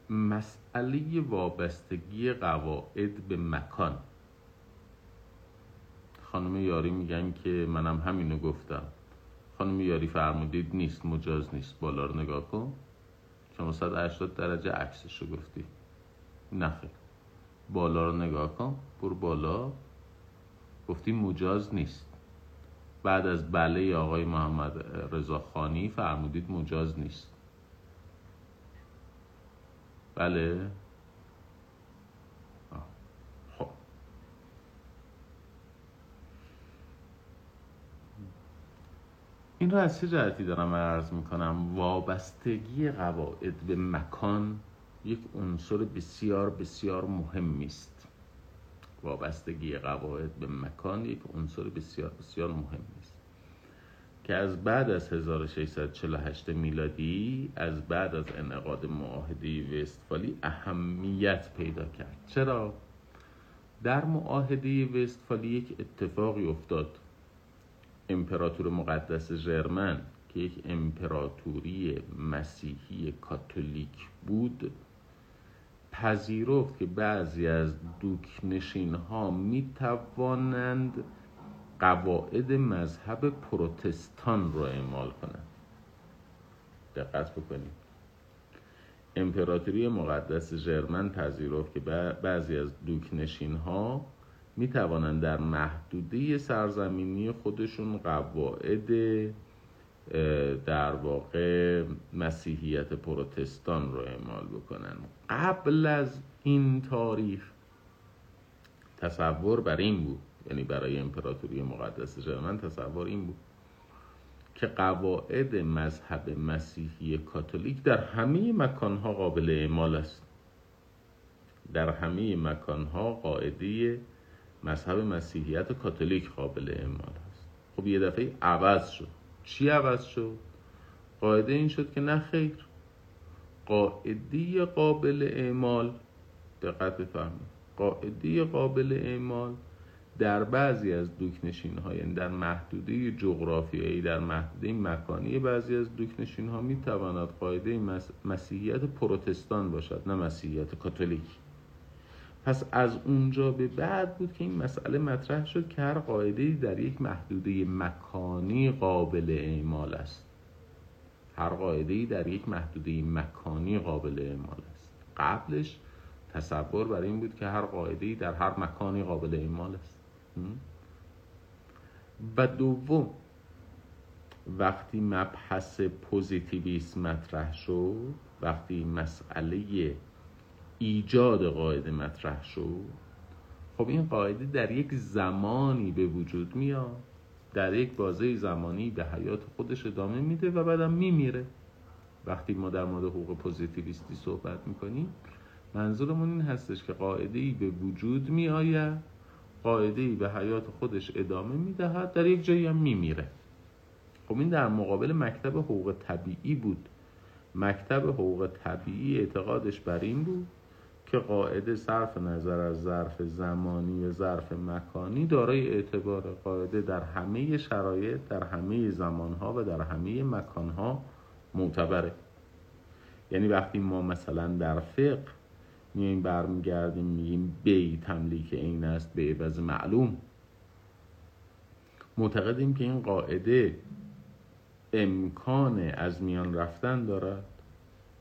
مسئله وابستگی قواعد به مکان. خانم یاری میگن که منم همینو گفتم. خانم یاری فرمودید نیست مجاز نیست. بالا رو نگاه کن. شما 180 درجه عکسش رو گفتی. نخیر بالا رو نگاه کن. برو بالا. گفتی مجاز نیست. بعد از بله آقای محمد رضا خانی فرمودید مجاز نیست. بله؟ خب. این رو از چه جهتی دارم عرض می‌کنم؟ وابستگی قواعد به مکان یک عنصر بسیار بسیار مهمی است وابستگی قواعد به مکان یک عنصر بسیار بسیار مهمی است که از بعد از 1648 میلادی از بعد از انعقاد معاهده وستفالی اهمیت پیدا کرد. چرا؟ در معاهده وستفالی یک اتفاقی افتاد. امپراتور مقدس ژرمن که یک امپراتوری مسیحی کاتولیک بود پذیرفت که بعضی از دوکنشین ها می توانند قواعد مذهب پروتستان رو اعمال کنند. دقت بکنید. امپراتوری مقدس ژرمن پذیرفت که بعضی از دوکنشین ها می توانند در محدوده سرزمینی خودشون قواعد در واقع مسیحیت پروتستان رو اعمال بکنن. قبل از این تاریخ تصور بر این بود یعنی برای امپراتوری مقدس ژرمن تصور این بود که قواعد مذهب مسیحی کاتولیک در همه مکانها قابل اعمال است. در همه مکانها قاعده مذهب مسیحیت کاتولیک قابل اعمال است. خب یه دفعه عوض شد. چی عوض شد؟ قاعده این شد که نه خیر. قاعده قابل اعمال دقت بفرمایید. قاعده قابل اعمال در بعضی از دوکنشین ها یعنی در محدوده جغرافیایی در محدوده مکانی بعضی از دوکنشین ها می تواند قاعده مسیحیت پروتستان باشد نه مسیحیت کاتولیک. پس از اونجا به بعد بود که این مسئله مطرح شد که هر قاعده در یک محدوده مکانی قابل اعمال است. هر قاعده در یک محدوده مکانی قابل اعمال است. قبلش تصور برای این بود که هر قاعده در هر مکانی قابل اعمال است. و دوم وقتی مبحث پوزیتیویسم مطرح شد وقتی مسئله ایجاد قاعده مطرح شد. خب این قاعده در یک زمانی به وجود میاد در یک بازه زمانی به حیات خودش ادامه میده و بعدم میمیره. وقتی ما در مورد حقوق پوزیتیویستی صحبت می‌کنیم منظورمون این هستش که قاعده ای به وجود می آید قاعده ای به حیات خودش ادامه می دهد در یک جایی هم می میره خب این در مقابل مکتب حقوق طبیعی بود. مکتب حقوق طبیعی اعتقادش بر این بود که قاعده صرف نظر از ظرف زمانی و ظرف مکانی دارای اعتبار قاعده در همه شرایط در همه زمانها و در همه مکانها معتبره. یعنی وقتی ما مثلا در فقه میایم برمیگردیم میگیم بی تملیک این است به عوض معلوم. معتقدیم که این قاعده امکان از میان رفتن دارد.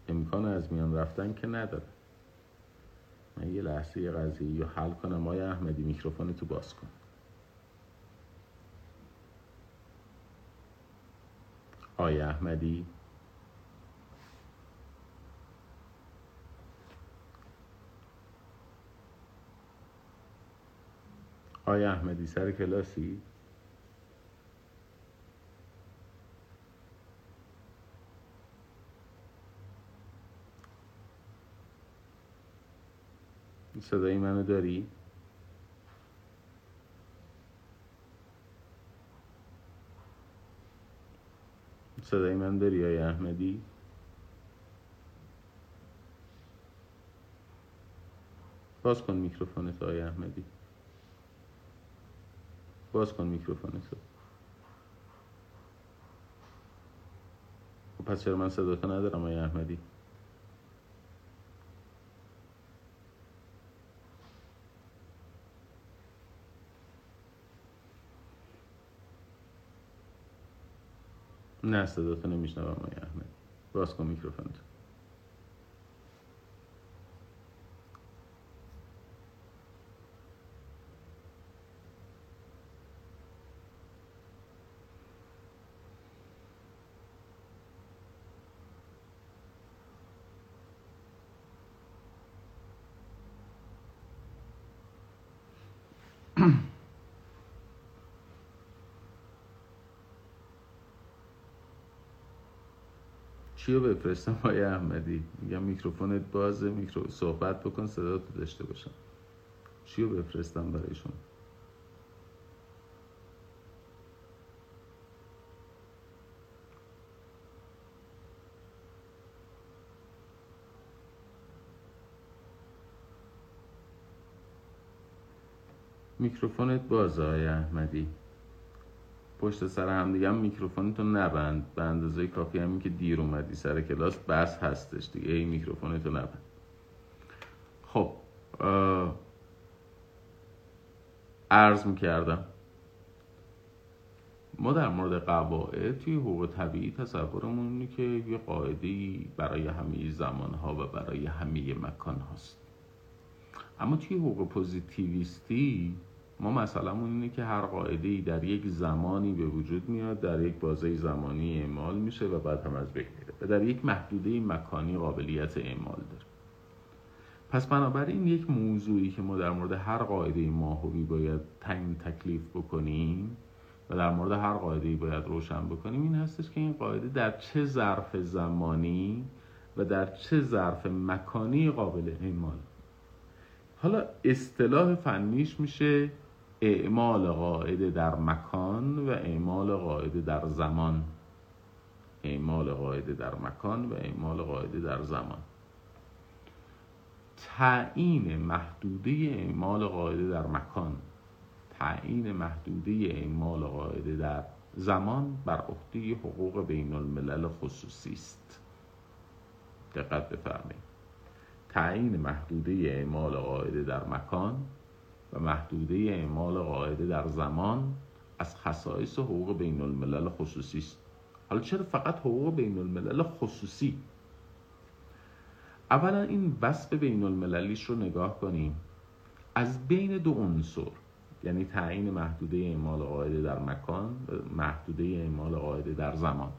امکان از میان رفتن که نداره من یه لحظه قضیه رو حل کنم. آیا احمدی میکروفون تو باز کن. آیا احمدی. آیا احمدی سر کلاسی؟ صدای منو داری؟ صدای من داری آیا احمدی؟ باز کن میکروفونت آیا احمدی باز کن میکروفون تو خب پس چرا من ندارم آیا احمدی نه صداتو نمیشنوم آیا احمدی باز کن میکروفون چیو بفرستم؟ های احمدی. میگم میکروفونت بازه میکرو صحبت بکن صدا تو داشته باشم. چیو بفرستم برای شما؟ میکروفونت بازه های احمدی. پشت سر هم دیگه هم میکروفونتو نبند. به اندازه کافی همین که دیر اومدی سر کلاس بس هستش دیگه. این میکروفونتو نبند. خب عرض می‌کردم. ما در مورد قواعد توی حقوق طبیعی تصورمون اینه که یه قاعده برای همه زمان ها و برای همه مکان هاست اما توی حقوق پوزیتیویستی ما مثلا اینه که هر قاعده ای در یک زمانی به وجود میاد در یک بازه زمانی اعمال میشه و بعد هم از بین میره و در یک محدوده مکانی قابلیت اعمال داره. پس بنابراین یک موضوعی که ما در مورد هر قاعده ماهوی باید تعیین تکلیف بکنیم و در مورد هر قاعده باید روشن بکنیم این هستش که این قاعده در چه ظرف زمانی و در چه ظرف مکانی قابل اعمال. حالا اصطلاح فنیش میشه اعمال قاعده در مکان و اعمال قاعده در زمان. اعمال قاعده در مکان و اعمال قاعده در زمان. تعیین محدوده اعمال قاعده در مکان. تعیین محدوده اعمال قاعده در زمان بر عهده حقوق بین الملل خصوصی است. دقت بفرمایید. تعیین محدوده اعمال قاعده در مکان و محدوده اعمال قاعده در زمان از خصائص حقوق بین الملل خصوصی است. حالا چرا فقط حقوق بین الملل خصوصی؟ اولا این وصف بین المللیش رو نگاه کنیم. از بین دو عنصر یعنی تعیین محدوده اعمال قاعده در مکان و محدوده اعمال قاعده در زمان.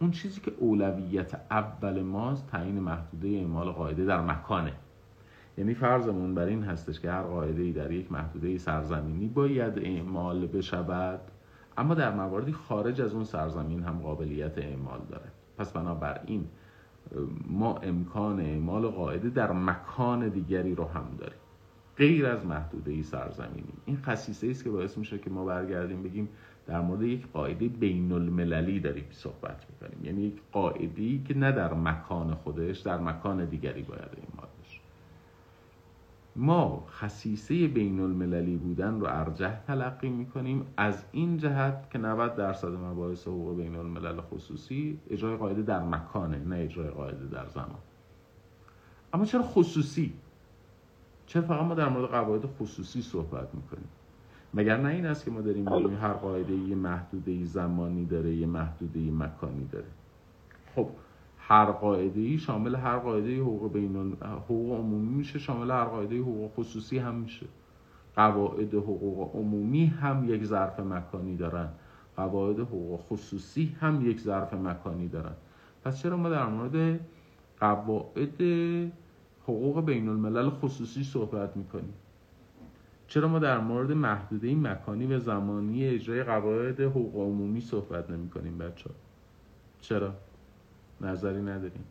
اون چیزی که اولویت اول ماست تعیین محدوده اعمال قاعده در مکانه. یعنی فرضمون بر این هستش که هر قاعده ای در یک محدوده سرزمینی باید اعمال بشود اما در مواردی خارج از اون سرزمین هم قابلیت اعمال داره. پس بنابراین ما امکان اعمال قاعده در مکان دیگری رو هم داریم. غیر از محدوده ای سرزمینی. این خصیصه است که باعث میشه که ما برگردیم بگیم در مورد یک قاعده بین المللی داریم صحبت می‌کنیم. یعنی یک قاعده که نه در مکان خودش در مکان دیگری باید اعمال ما خصیصه بین المللی بودن رو ارجح تلقی می‌کنیم. از این جهت که 90 درصد مباحث حقوق بین الملل خصوصی اجرای قاعده در مکانه نه اجرای قاعده در زمان. اما چرا خصوصی؟ چرا فقط ما در مورد قواعد خصوصی صحبت می‌کنیم؟ مگر نه این است که ما داریم میگیم هر قاعده یه محدوده زمانی داره یه محدوده مکانی داره. خب هر قاعده ای شامل هر قاعده حقوق بین حقوق عمومی میشه شامل هر قاعده حقوق خصوصی هم میشه. قواعد حقوق عمومی هم یک ظرف مکانی دارن. قواعد حقوق خصوصی هم یک ظرف مکانی دارن. پس چرا ما در مورد قواعد حقوق بین الملل خصوصی صحبت می‌کنیم؟ چرا ما در مورد محدوده مکانی و زمانی اجرای قواعد حقوق عمومی صحبت نمی کنیم بچه چرا؟ نظری نداریم.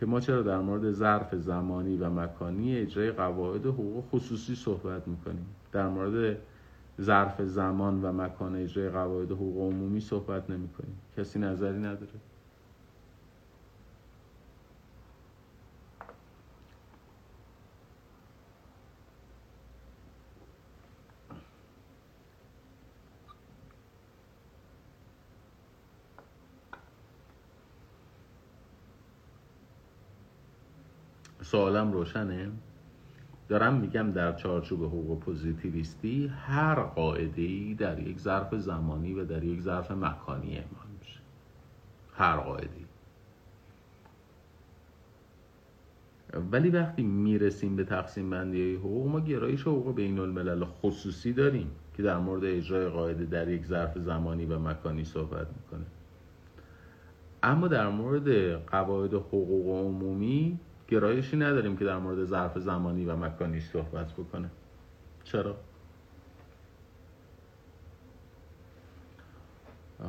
که ما چرا در مورد ظرف زمانی و مکانی اجرای قواعد حقوق خصوصی صحبت می‌کنیم؟ در مورد ظرف زمان و مکان اجرای قواعد حقوق عمومی صحبت نمی کنیم کسی نظری نداره؟ سوالم روشنه؟ دارم میگم در چارچوب حقوق پوزیتیویستی هر قاعده ای در یک ظرف زمانی و در یک ظرف مکانی اعمال میشه. هر قاعده ولی وقتی می‌رسیم به تقسیم بندی حقوق ما گرایش حقوق بین الملل خصوصی داریم که در مورد اجرای قاعده در یک ظرف زمانی و مکانی صحبت می‌کنه. اما در مورد قواعد حقوق عمومی گرایشی نداریم که در مورد ظرف زمانی و مکانی صحبت بکنه. چرا؟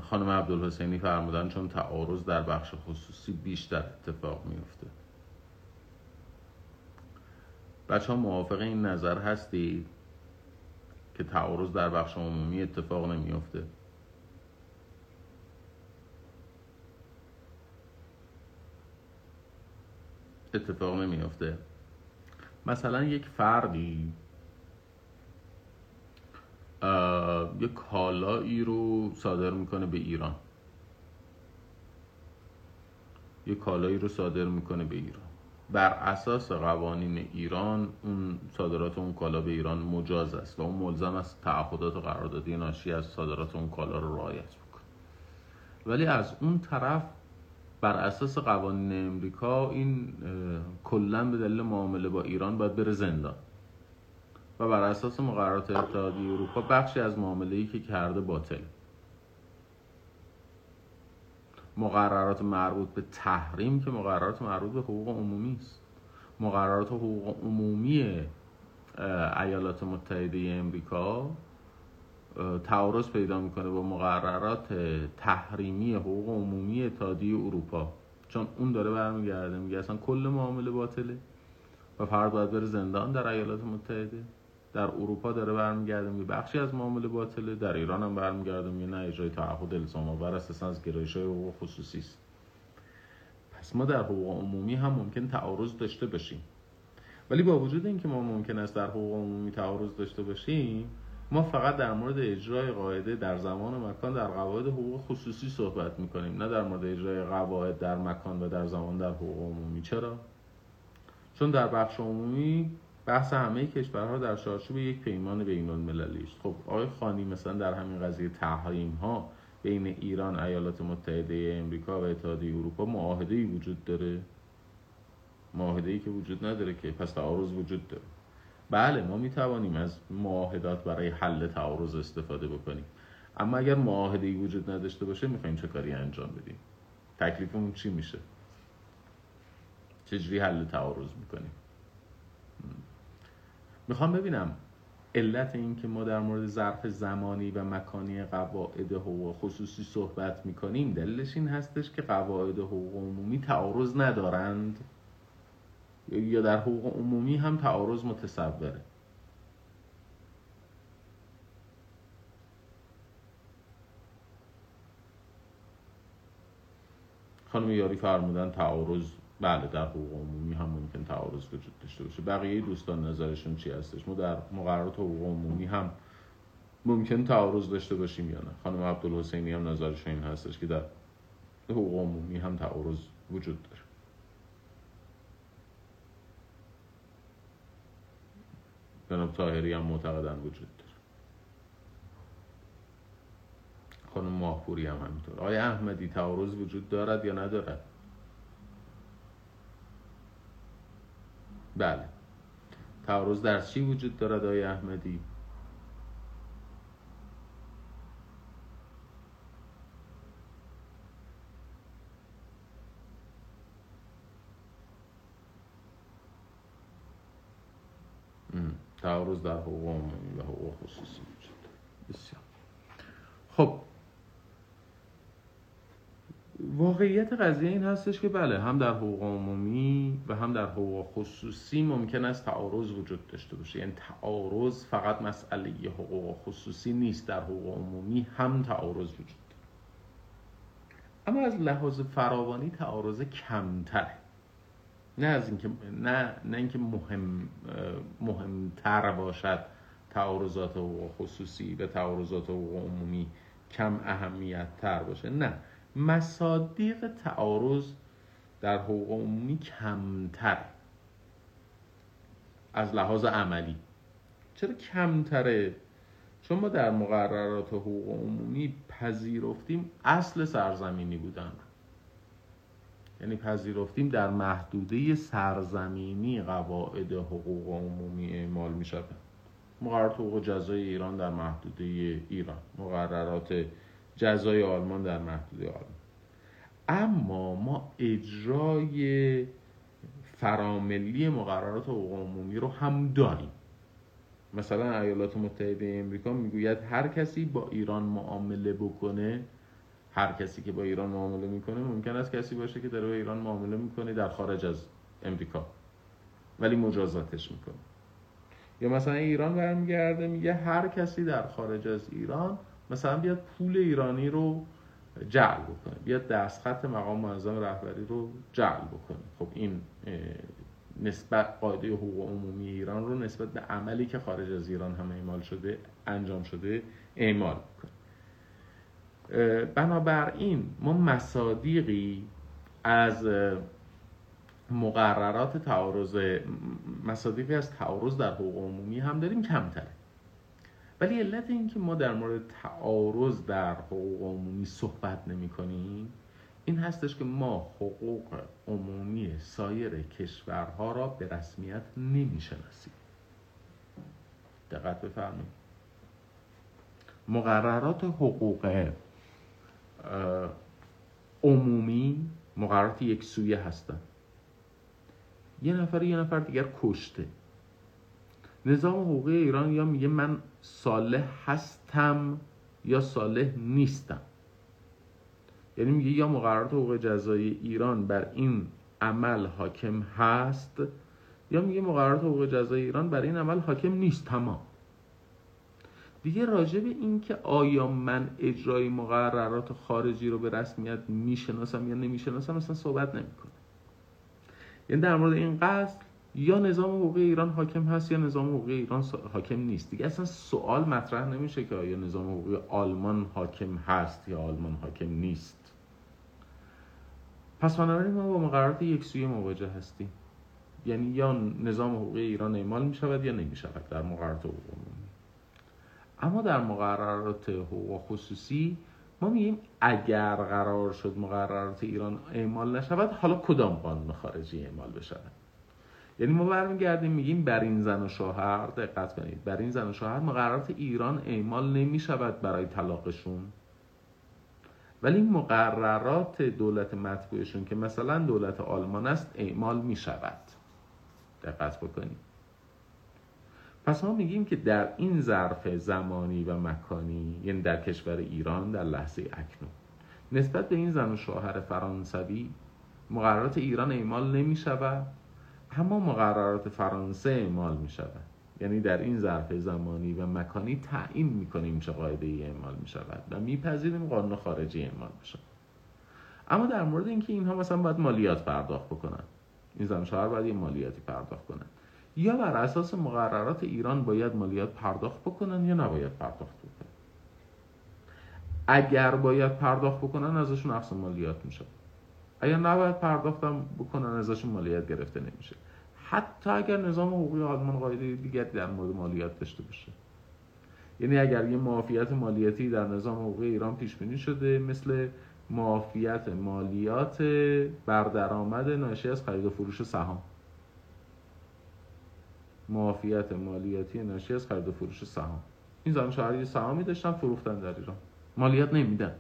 خانم عبدالحسینی فرمودن چون تعارض در بخش خصوصی بیشتر اتفاق میفته بچه ها موافق این نظر هستی که تعارض در بخش عمومی اتفاق نمیفته اتفاق نمیافته. مثلا یک فردی یک کالایی رو صادر می‌کنه به ایران. یک کالایی رو صادر می‌کنه به ایران. بر اساس قوانین ایران اون صادرات اون کالا به ایران مجاز است و اون ملزم است تعهدات و قراردادی ناشی از صادرات اون کالا رو رعایت بکنه. ولی از اون طرف بر اساس قوانین امریکا این کلا به دلیل معامله با ایران باید بره زندان. و بر اساس مقررات اتحادیه اروپا بخشی از معامله که کرده باطل. مقررات مربوط به تحریم که مقررات مربوط به حقوق عمومی است. مقررات حقوق عمومی ایالات متحده امریکا تعارض پیدا می‌کنه با مقررات تحریمی حقوق عمومی اتحادیه اروپا. چون اون داره برمیگرده میگه اصلا کل معامله باطله و فرد باید بره زندان در ایالات متحده. در اروپا داره برمیگرده میگه بخشی از معامله باطله. در ایران هم برمیگرده میگه نه اجرای تعهد الزام آور اساسا از گرایش های حقوق خصوصی است. پس ما در حقوق عمومی هم ممکن تعارض داشته باشیم. ولی با وجود اینکه ما ممکن است در حقوق عمومی تعارض داشته باشیم ما فقط در مورد اجرای قاعده در زمان و مکان در قواعد حقوق خصوصی صحبت می‌کنیم نه در مورد اجرای قواعد در مکان و در زمان در حقوق عمومی. چرا؟ چون در بخش عمومی بحث همه کشورها در چارچوب یک پیمان بین المللی است. خب آقای خانی مثلا در همین قضیه تحریم ها بین ایران ایالات متحده امریکا و اتحادیه اروپا معاهده ای وجود داره. معاهده ای که وجود نداره که پس تعارض وجود داره. بله ما می توانیم از معاهدات برای حل تعارض استفاده بکنیم. اما اگر معاهده وجود نداشته باشه می‌خوایم چه کاری انجام بدیم؟ تکلیفمون چی میشه؟ چجوری حل تعارض می‌کنیم؟ می‌خوام ببینم علت این که ما در مورد ظرف زمانی و مکانی قواعد حقوق خصوصی صحبت می‌کنیم دلیلش این هستش که قواعد حقوق عمومی تعارض ندارند. یا در حقوق عمومی هم تعارض متصوره. خانم یاری فرمودن تعارض بله در حقوق عمومی هم ممکن تعارض وجود داشته باشه. بقیه دوستان نظرشون چی هستش؟ ما در مقررات حقوق عمومی هم ممکن تعارض داشته باشیم یا نه؟ خانم عبدالحسینی هم نظرشون این هستش که در حقوق عمومی هم تعارض وجود جناب تاهری هم معتقدن وجود داره. خانم ماهپوری هم همینطور. آیا احمدی تعارض وجود دارد یا ندارد؟ بله. تعارض در چی وجود دارد آقای احمدی؟ تعارض در حقوق عمومی و حقوق خصوصی وجود بسیار. خب. واقعیت قضیه این هستش که بله هم در حقوق عمومی و هم در حقوق خصوصی ممکن است تعارض وجود داشته باشه. یعنی تعارض فقط مسئله حقوق خصوصی نیست در حقوق عمومی هم تعارض وجود اما از لحاظ فراوانی تعارض کمتره. نه از اینکه نه نه اینکه مهم مهمتر باشد تعارضات حقوق خصوصی و تعارضات حقوق عمومی کم اهمیت تر باشه. نه. مصادیق تعارض در حقوق عمومی کمتر از لحاظ عملی. چرا کمتره؟ چون ما در مقررات حقوق عمومی پذیرفتیم اصل سرزمینی بودن. یعنی پذیرفتیم در محدوده سرزمینی قواعد حقوق عمومی اعمال می شود مقررات حقوق جزای ایران در محدوده ایران. مقررات جزای آلمان در محدوده آلمان. اما ما اجرای فراملی مقررات حقوق عمومی رو هم داریم. مثلا ایالات متحده امریکا می‌گوید هر کسی با ایران معامله بکنه هر کسی که با ایران معامله می‌کنه ممکن است کسی باشه که داره با ایران معامله می‌کنه در خارج از امریکا. ولی مجازاتش می‌کنه. یا مثلا ایران برمیگرده میگه هر کسی در خارج از ایران مثلا بیاد پول ایرانی رو جعل بکنه بیاد دستخط مقام معظم رهبری رو جعل بکنه. خب این نسبت قاعده حقوق عمومی ایران رو نسبت به عملی که خارج از ایران هم اعمال شده انجام شده اعمال بکنه بنابراین ما مصادیقی از مقررات تعارض مصادیقی از تعارض در حقوق عمومی هم داریم کمتره. ولی علت اینکه ما در مورد تعارض در حقوق عمومی صحبت نمی کنیم این هستش که ما حقوق عمومی سایر کشورها را به رسمیت نمی شناسیم. دقت بفرمایید. مقررات حقوق عمومی مقررات یک سویه هستند یه نفر یه نفر دیگر کشته. نظام حقوقی ایران یا میگه من صالح هستم یا صالح نیستم. یعنی میگه یا مقررات حقوق جزایی ایران بر این عمل حاکم هست یا میگه مقررات حقوق جزایی ایران بر این عمل حاکم نیست. تمام. دیگه راجع به این که آیا من اجرای مقررات خارجی رو به رسمیت می‌شناسم یا نمی‌شناسم مثلا صحبت نمی‌کنه. یعنی در مورد این قصد یا نظام حقوقی ایران حاکم هست یا نظام حقوقی ایران حاکم نیست. دیگه اصلا سوال مطرح نمیشه که آیا نظام حقوقی آلمان حاکم هست یا آلمان حاکم نیست. پس بنابراین ما با مقررات یک سوی مواجه هستیم. یعنی یا نظام حقوقی ایران اعمال می شود یا نمی شود در مقررات حقوق اما در مقررات حقوق خصوصی ما میگیم اگر قرار شد مقررات ایران اعمال نشود حالا کدام قانون خارجی اعمال بشود؟ یعنی ما برمیگردیم میگیم بر این زن و شوهر دقت کنید بر این زن و شوهر مقررات ایران اعمال نمی شود برای طلاقشون. ولی مقررات دولت مطبوعشون که مثلا دولت آلمان است اعمال می شود دقت بکنید. پس ما میگیم که در این ظرف زمانی و مکانی یعنی در کشور ایران در لحظه اکنون. نسبت به این زن و شوهر فرانسوی مقررات ایران اعمال نمی شود اما مقررات فرانسه اعمال می شود یعنی در این ظرف زمانی و مکانی تعیین می‌کنیم چه قاعده ای اعمال می شود و میپذیریم قانون خارجی اعمال بشه اما در مورد اینکه اینها مثلا باید مالیات پرداخت بکنن. این زن شوهر باید مالیاتی پرداخت کنن. یا بر اساس مقررات ایران باید مالیات پرداخت بکنن یا نباید پرداخت بکنن؟ اگر باید پرداخت بکنن ازشون اقصا مالیات میشه. اگر نباید پرداختم بکنن ازشون مالیات گرفته نمیشه. حتی اگر نظام حقوقی آلمان قاعده دیگری در مورد مالیات داشته باشه. یعنی اگر یه معافیت مالیاتی در نظام حقوقی ایران پیش بینی شده مثل معافیت مالیات بر درآمد ناشی از خرید و فروش سهام. معافیت مالیاتی ناشی از خرید و فروش سهام. این زن شهری سهامی داشتن فروختن در ایران. مالیات نمیدن.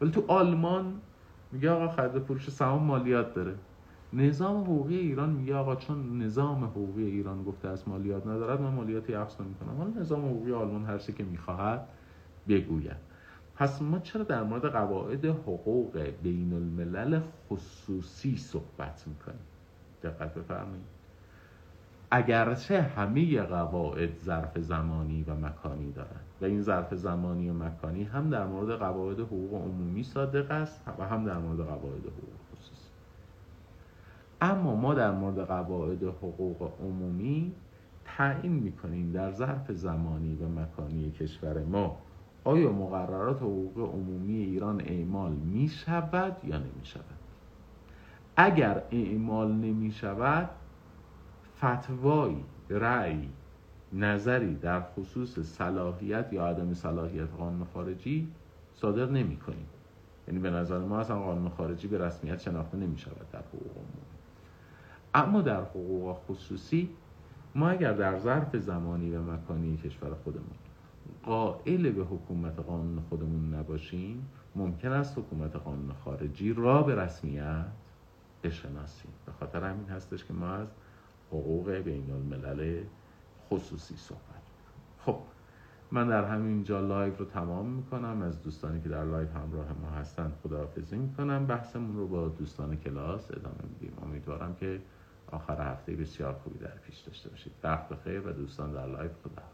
ولی تو آلمان میگه آقا خرید و فروش سهام مالیات داره. نظام حقوقی ایران میگه آقا چون نظام حقوقی ایران گفته از مالیات ندارد من مالیاتی اخذ کنم حالا نظام حقوقی آلمان هر که می‌خواهد بگوید. پس ما چرا در مورد قواعد حقوق بین الملل خصوصی صحبت می‌کنیم؟ دقت بفرمایید. اگرچه همه قواعد ظرف زمانی و مکانی دارند. و این ظرف زمانی و مکانی هم در مورد قواعد حقوق عمومی صادق است و هم در مورد قواعد حقوق خصوصی. اما ما در مورد قواعد حقوق عمومی تعیین می‌کنیم در ظرف زمانی و مکانی کشور ما. آیا مقررات حقوق عمومی ایران اعمال می شود یا نمی شود اگر اعمال نمی شود فتوایی رأی نظری در خصوص صلاحیت یا عدم صلاحیت قانون خارجی صادر نمی کنیم یعنی به نظر ما اصلا قانون خارجی به رسمیت شناخته نمی شود در حقوق عمومی اما در حقوق خصوصی ما اگر در ظرف زمانی و مکانی کشور خودمون قائل به حکومت قانون خودمون نباشیم ممکن است حکومت قانون خارجی را به رسمیت بشناسیم. به خاطر همین هستش که ما از حقوق بین الملل خصوصی صحبت خب من در همین جا live رو تمام می‌کنم. از دوستانی که در live همراه ما هستن خداحافظی می‌کنم. بحثمون رو با دوستان کلاس ادامه میدیم. امیدوارم که آخر هفته بسیار خوبی در پیش داشته باشید. وقت بخیر و دوستان در لایو خدا